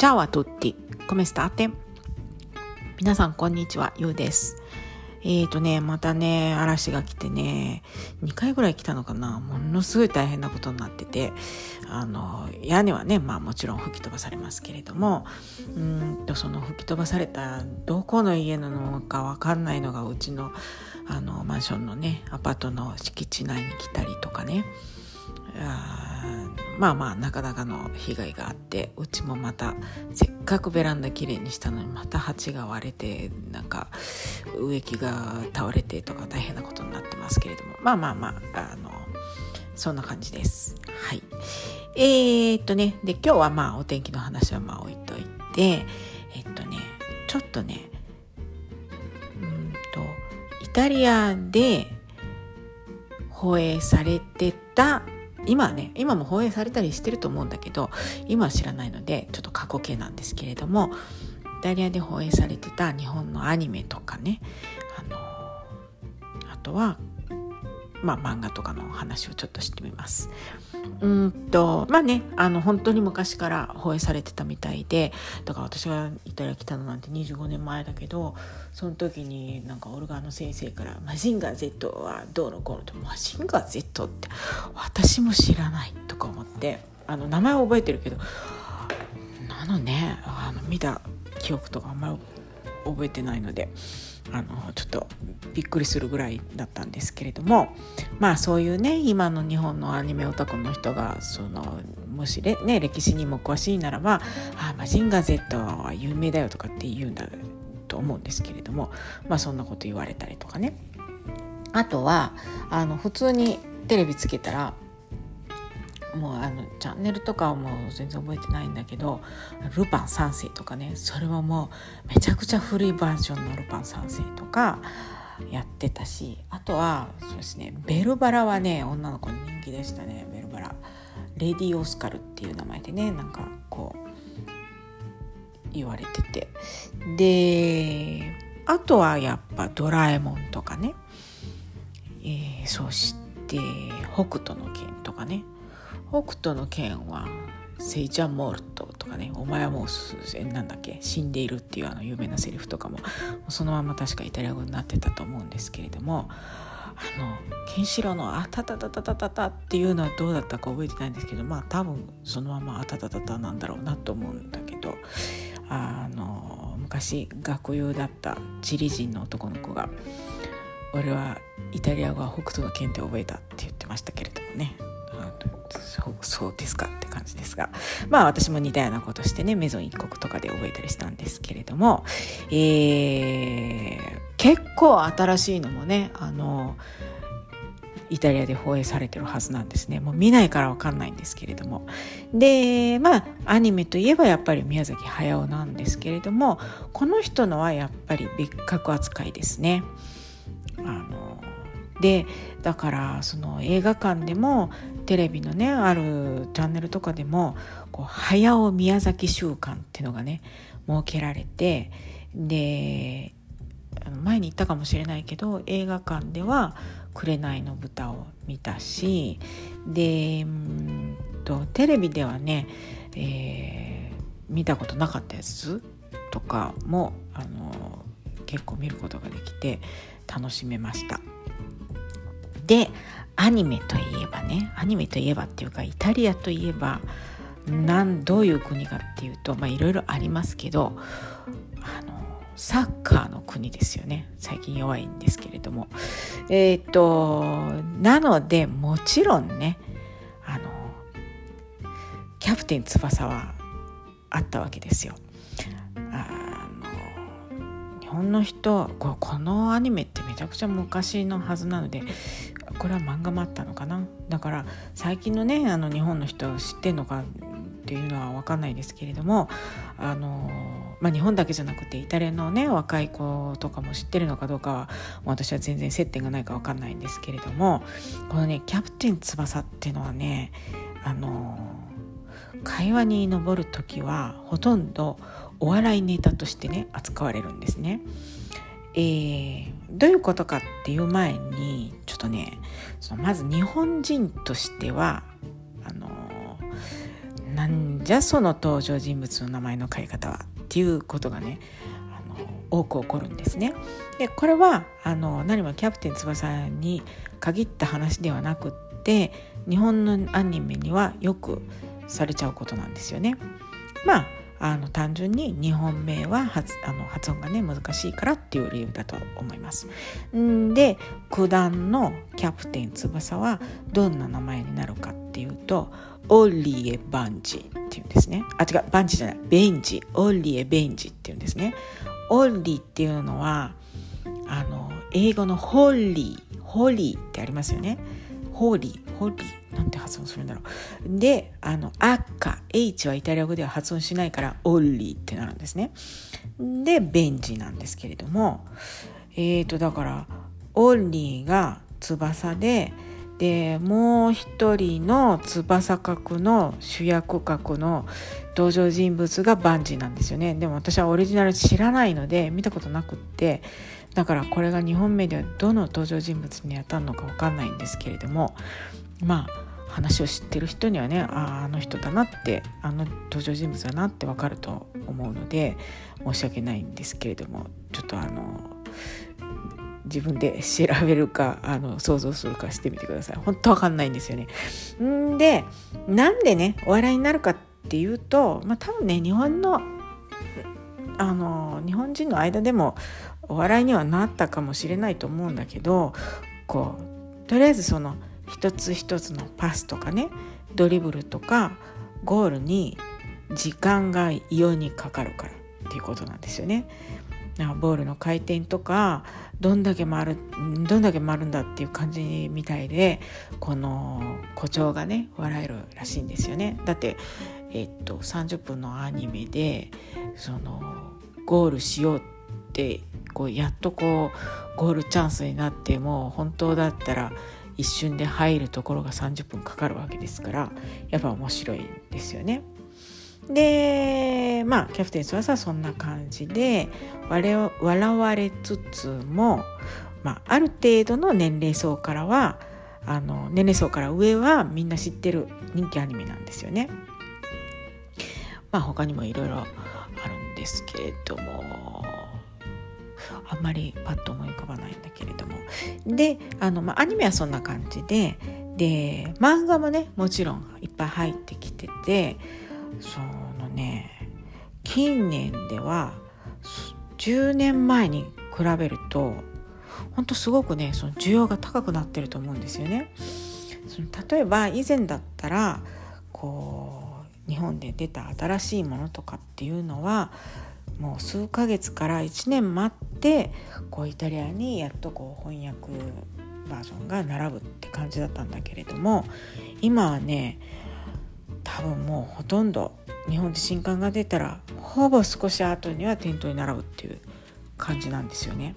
チャオアトッティ、コメスターテ皆さん、こんにちは、ゆうです。えーとね、またね、嵐が来てね、2回ぐらい来たのかな、ものすごい大変なことになってて、あの、屋根はね、まあもちろん吹き飛ばされますけれども、うんと、その吹き飛ばされた、どこの家なのかわかんないのが、うちの、あの、マンションのね、アパートの敷地内に来たりとかね、まあまあなかなかの被害があってうちもまたせっかくベランダきれいにしたのにまた鉢が割れてなんか植木が倒れてとか大変なことになってますけれどもまあまあまああのそんな感じです。はい。えー、っとねで今日はまあお天気の話はまあ置いといてえっとねちょっとねうんとイタリアで放映されてた今はね今も放映されたりしてると思うんだけど今は知らないのでちょっと過去形なんですけれどもイタリアで放映されてた日本のアニメとかねあのあとはまあ漫画とかの話をちょっとしてみます。うんとまあねあの本当に昔から放映されてたみたいでだから私がイタリア来たのなんて25年前だけどその時になんかオルガーの先生から「マジンガー Z はどうのこうの」って「マジンガー Z って私も知らない」とか思ってあの名前は覚えてるけどなのねあの見た記憶とかあんまり覚えてないので。あのちょっとびっくりするぐらいだったんですけれどもまあそういうね今の日本のアニメオタクの人がそのもしれね歴史にも詳しいならば「あマジンガー Z は有名だよ」とかって言うんだと思うんですけれどもまあそんなこと言われたりとかね。あとはあの普通にテレビつけたらもうあのチャンネルとかはもう全然覚えてないんだけど「ルパン三世」とかねそれはもうめちゃくちゃ古いバージョンの「ルパン三世」とかやってたしあとはそうですねベルバラはね女の子に人気でしたね。ベルバラ。レディ・オスカルっていう名前でねなんかこう言われてて。であとはやっぱ「ドラえもん」とかね、えー、そして「北斗の拳」とかね。北斗の剣はセイちゃんモルトとかね、お前はもう、なんだっけ、死んでいるっていうあの有名なセリフとかも、そのまま確かイタリア語になってたと思うんですけれども、あの、ケンシロウのあたたたたたたたっていうのはどうだったか覚えてないんですけど、まあ多分そのままあたたたたなんだろうなと思うんだけど、あの、昔学友だったチリ人の男の子が、俺はイタリア語は北斗の剣で覚えたって言ってましたけれどもね。そうそうですかって感じですがまあ私も似たようなことしてねメゾン一国とかで覚えたりしたんですけれども、えー、結構新しいのもねあのイタリアで放映されてるはずなんですね。もう見ないからわかんないんですけれども。で、まあ、アニメといえばやっぱり宮崎駿なんですけれども、この人のはやっぱり別格扱いですね。あの、で、だからその映画館でもテレビのねあるチャンネルとかでもこう早尾宮崎週間っていうのがね設けられてで前に言ったかもしれないけど映画館では「紅の豚」を見たしでうんとテレビではね、えー、見たことなかったやつとかもあの結構見ることができて楽しめました。でアニメといえばねアニメといえばっていうかイタリアといえばなんどういう国かっていうとまあいろいろありますけどあのサッカーの国ですよね最近弱いんですけれどもえっ、となのでもちろんねあのキャプテン翼はあったわけですよ。あの日本の人このアニメってめちゃくちゃ昔のはずなのでこれは漫画もあったのかな？だから最近のねあの日本の人知ってんのかっていうのは分かんないですけれどもあの、まあ、日本だけじゃなくてイタリアのね若い子とかも知ってるのかどうかは私は全然接点がないか分かんないんですけれどもこのね「キャプテン翼」っていうのはねあの会話に上る時はほとんどお笑いネタとしてね扱われるんですね。えー、どういうことかっていう前にちょっとねそのまず日本人としてはあのなんじゃその登場人物の名前の書き方はっていうことがねあの多く起こるんですね。でこれはあの何もキャプテン翼に限った話ではなくって日本のアニメにはよくされちゃうことなんですよね。まああの単純に日本名は発あの発音がね難しいからっていう理由だと思います。んで九段のキャプテン翼はどんな名前になるかっていうとオリエ・バンジっていうんですね。あ違うバンジじゃないベンジオリエ・ベンジっていうんですね。オリっていうのはあの英語のホリーホリーってありますよね。ホーリーホーリーなんて発音するんだろう。であの赤 H はイタリア語では発音しないからオッリーってなるんですね。でベンジなんですけれども。えーとだからオッリーが翼ででもう一人の翼角の主役格の登場人物がバンジーなんですよね。でも私はオリジナル知らないので見たことなくって。だからこれが2本目ではどの登場人物に当たるのか分かんないんですけれどもまあ話を知ってる人にはねああの人だなってあの登場人物だなって分かると思うので申し訳ないんですけれどもちょっとあの自分で調べるかあの想像するかしてみてください本当わかんないんですよね。んでなんでねお笑いになるかっていうと、まあ、多分ね日本のあの日本人の間でもお笑いにはなったかもしれないと思うんだけどこうとりあえずその一つ一つのパスとかねドリブルとかゴールに時間が異様にかかるからっていうことなんですよね。ボールの回転とかどんだけ回るどんだけ回るんだっていう感じみたいでこの誇張がね笑えるらしいんですよね。だってえっと30分のアニメでそのゴールしようってこうやっとこうゴールチャンスになってもう本当だったら一瞬で入るところが30分かかるわけですからやっぱ面白いですよね。でまあキャプテン翼はそんな感じで笑われつつも、まあ、ある程度の年齢層からはあの年齢層から上はみんな知ってる人気アニメなんですよね。まあ他にもいろいろあるんですけれどもあんまりパッと思い浮かばないんだけれどもであの、まあ、アニメはそんな感じでで漫画もねもちろんいっぱい入ってきててそのね近年では10年前に比べるとほんとすごくねその需要が高くなってると思うんですよね。その例えば以前だったらこう日本で出た新しいものとかっていうのはもう数ヶ月から1年待ってこうイタリアにやっとこう翻訳バージョンが並ぶって感じだったんだけれども今はね多分もうほとんど日本で新刊が出たらほぼ少し後には店頭に並ぶっていう感じなんですよね。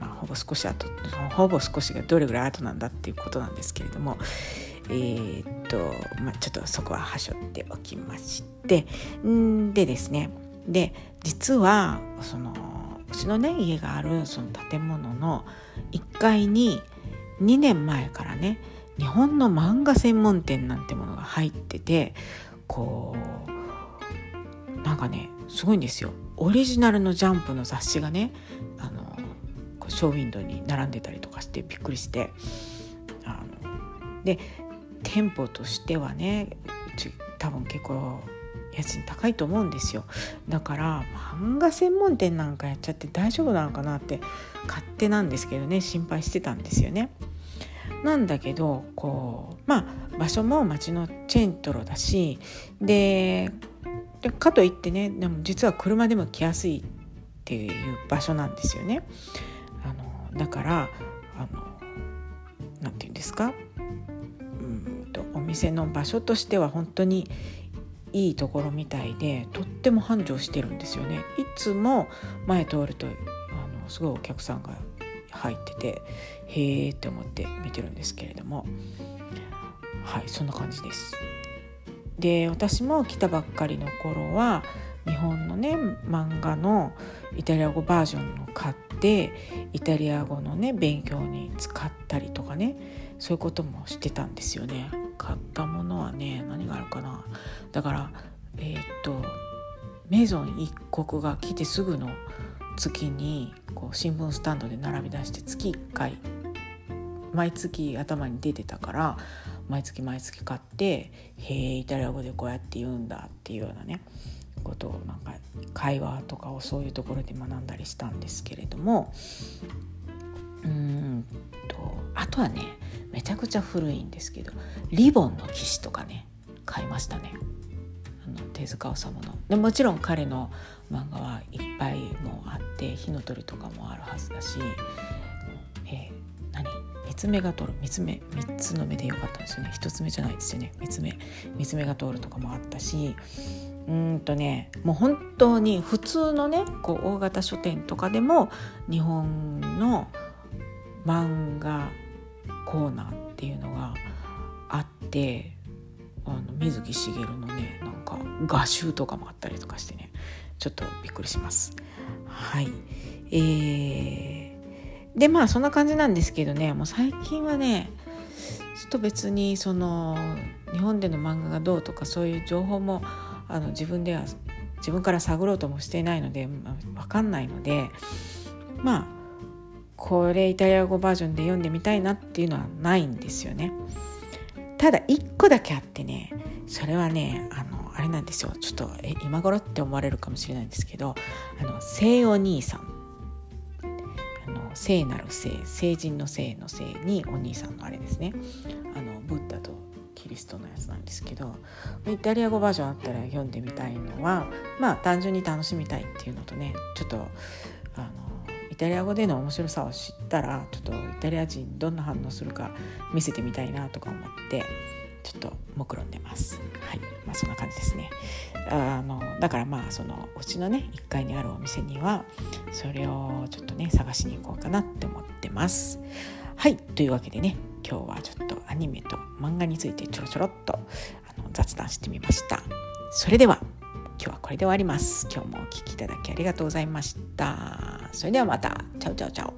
まあ、ほぼ少し後ほぼ少しがどれぐらい後なんだっていうことなんですけれどもえー、っと、まあ、ちょっとそこははしょっておきましてんでですねで実はそのうちのね家があるその建物の1階に2年前からね日本の漫画専門店なんてものが入っててこうなんかねすごいんですよ。オリジナルのジャンプの雑誌がねあのショーウィンドウに並んでたりとかしてびっくりしてあので店舗としてはねうち多分結構家賃高いと思うんですよだから漫画専門店なんかやっちゃって大丈夫なのかなって勝手なんですけどね心配してたんですよね。なんだけどこうまあ場所も町のチェントロだしででかといってねでも実は車でも来やすいっていう場所なんですよね。あのだからあのなんて言うんですか？うんとお店の場所としては本当にいいところみたいでとっても繁盛してるんですよね。いつも前通るとあのすごいお客さんが入っててへえって思って見てるんですけれども。はいそんな感じです。で私も来たばっかりの頃は日本のね漫画のイタリア語バージョンを買ってイタリア語のね勉強に使ったりとかねそういうこともしてたんですよね。買ったものはね何があるかな。だからえー、っとメゾン一国が来てすぐの月にこう新聞スタンドで並び出して月1回毎月頭に出てたから毎月毎月買って「へえイタリア語でこうやって言うんだ」っていうようなねことをなんか会話とかをそういうところで学んだりしたんですけれどもうんとあとはねめちゃくちゃ古いんですけど「リボンの騎士」とかね買いましたね。あの手塚治虫の。でもちろん彼の漫画はいっぱいもあって火の鳥とかもあるはずだし、えー、何？三つ目が通る。三つ目三つの目でよかったんですよね。一つ目じゃないですよね。三つ目。三つ目が通るとかもあったしうんとねもう本当に普通のねこう大型書店とかでも日本の漫画コーナーっていうのがあってあの水木しげるのねなんか画集とかもあったりとかしてねちょっとびっくりします。はいえー、でまあそんな感じなんですけどねもう最近はねちょっと別にその日本での漫画がどうとかそういう情報もあの自分では自分から探ろうともしていないので、まあ、分かんないのでまあこれイタリア語バージョンで読んでみたいなっていうのはないんですよね。ただ一個だけあってねそれはねあのあれなんですよ。ちょっとえ今頃って思われるかもしれないんですけどあの聖お兄さん。あの聖なる聖聖人の聖の聖にお兄さんのあれですね。あのブッダとキリストのやつなんですけどイタリア語バージョンあったら読んでみたいのはまあ単純に楽しみたいっていうのとねちょっとあのタリア語での面白さを知ったらちょっとイタリア人どんな反応するか見せてみたいなとか思ってちょっと目論んでます。はい、まあそんな感じですね。あのだからまあそのうちのね1階にあるお店にはそれをちょっとね探しに行こうかなって思ってます。はいというわけでね今日はちょっとアニメと漫画についてちょろちょろっとあの雑談してみました。それでは今日はこれで終わります。今日もお聴きいただきありがとうございました。それではまた。チャウチャウチャウ。